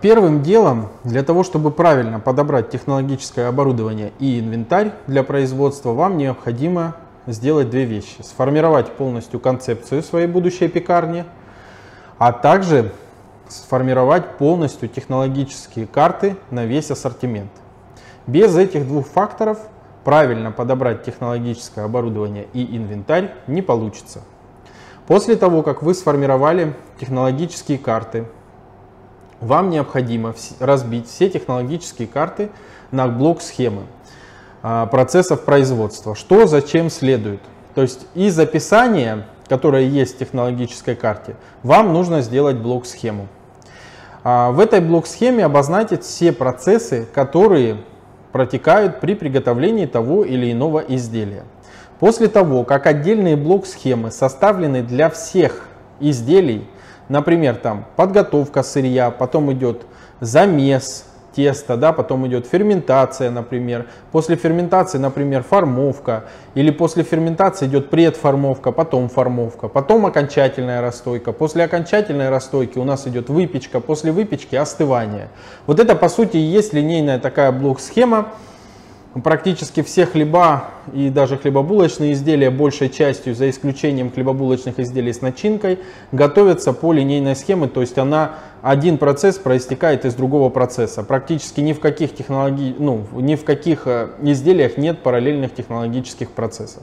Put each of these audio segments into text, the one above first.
первым делом, для того, чтобы правильно подобрать технологическое оборудование и инвентарь для производства, вам необходимо сделать две вещи. Сформировать полностью концепцию своей будущей пекарни, а также сформировать полностью технологические карты на весь ассортимент. Без этих двух факторов правильно подобрать технологическое оборудование и инвентарь не получится. После того, как вы сформировали технологические карты, вам необходимо разбить все технологические карты на блок схемы а, процессов производства. Что зачем следует. То есть из описания, которое есть в технологической карте, вам нужно сделать блок схему. А, в этой блок схеме обозначить все процессы, которые протекают при приготовлении того или иного изделия. После того, как отдельные блок схемы составлены для всех изделий, например, там подготовка сырья, потом идет замес, теста, да, потом идет ферментация, например. После ферментации, например, формовка. Или после ферментации идет предформовка, потом формовка, потом окончательная расстойка. После окончательной расстойки у нас идет выпечка, после выпечки остывание. Вот это по сути и есть линейная такая блок-схема, практически все хлеба и даже хлебобулочные изделия большей частью, за исключением хлебобулочных изделий с начинкой, готовятся по линейной схеме, то есть она один процесс проистекает из другого процесса. Практически ни в каких технологий, ну, ни в каких э, изделиях нет параллельных технологических процессов.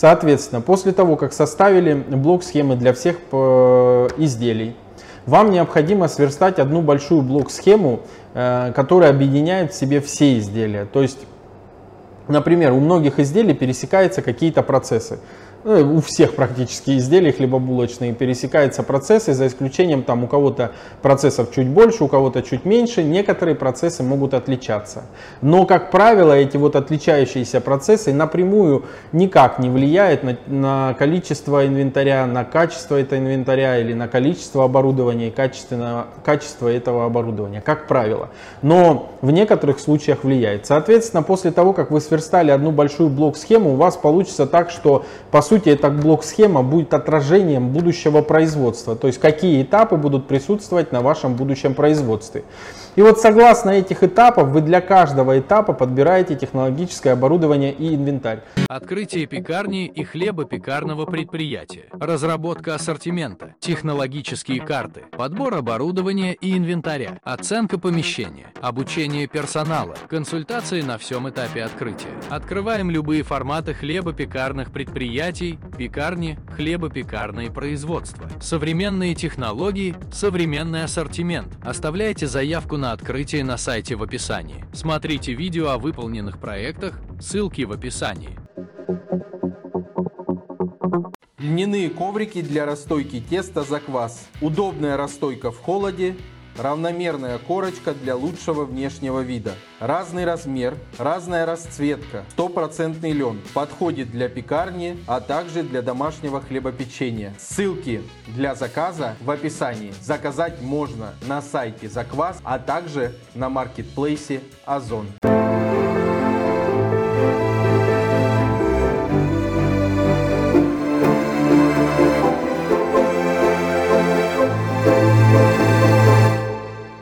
Соответственно, после того, как составили блок схемы для всех э, изделий, вам необходимо сверстать одну большую блок-схему, э, которая объединяет в себе все изделия. То есть, например, у многих изделий пересекаются какие-то процессы. Ну, у всех практически изделий хлебобулочные пересекаются процессы, за исключением там у кого-то процессов чуть больше, у кого-то чуть меньше, некоторые процессы могут отличаться. Но, как правило, эти вот отличающиеся процессы напрямую никак не влияют на, на количество инвентаря, на качество этого инвентаря или на количество оборудования и качество, качество этого оборудования, как правило. Но в некоторых случаях влияет. Соответственно, после того, как вы сверстали одну большую блок-схему, у вас получится так, что по сути, эта блок-схема будет отражением будущего производства, то есть какие этапы будут присутствовать на вашем будущем производстве. И вот согласно этих этапов, вы для каждого этапа подбираете технологическое оборудование и инвентарь. Открытие пекарни и хлебопекарного предприятия. Разработка ассортимента. Технологические карты. Подбор оборудования и инвентаря. Оценка помещения. Обучение персонала. Консультации на всем этапе открытия. Открываем любые форматы хлебопекарных предприятий, пекарни, хлебопекарные производства. Современные технологии, современный ассортимент. Оставляйте заявку на открытие на сайте в описании. Смотрите видео о выполненных проектах, ссылки в описании. Льняные коврики для расстойки теста за квас. Удобная расстойка в холоде, равномерная корочка для лучшего внешнего вида. Разный размер, разная расцветка, стопроцентный лен. Подходит для пекарни, а также для домашнего хлебопечения. Ссылки для заказа в описании. Заказать можно на сайте Заквас, а также на маркетплейсе Озон.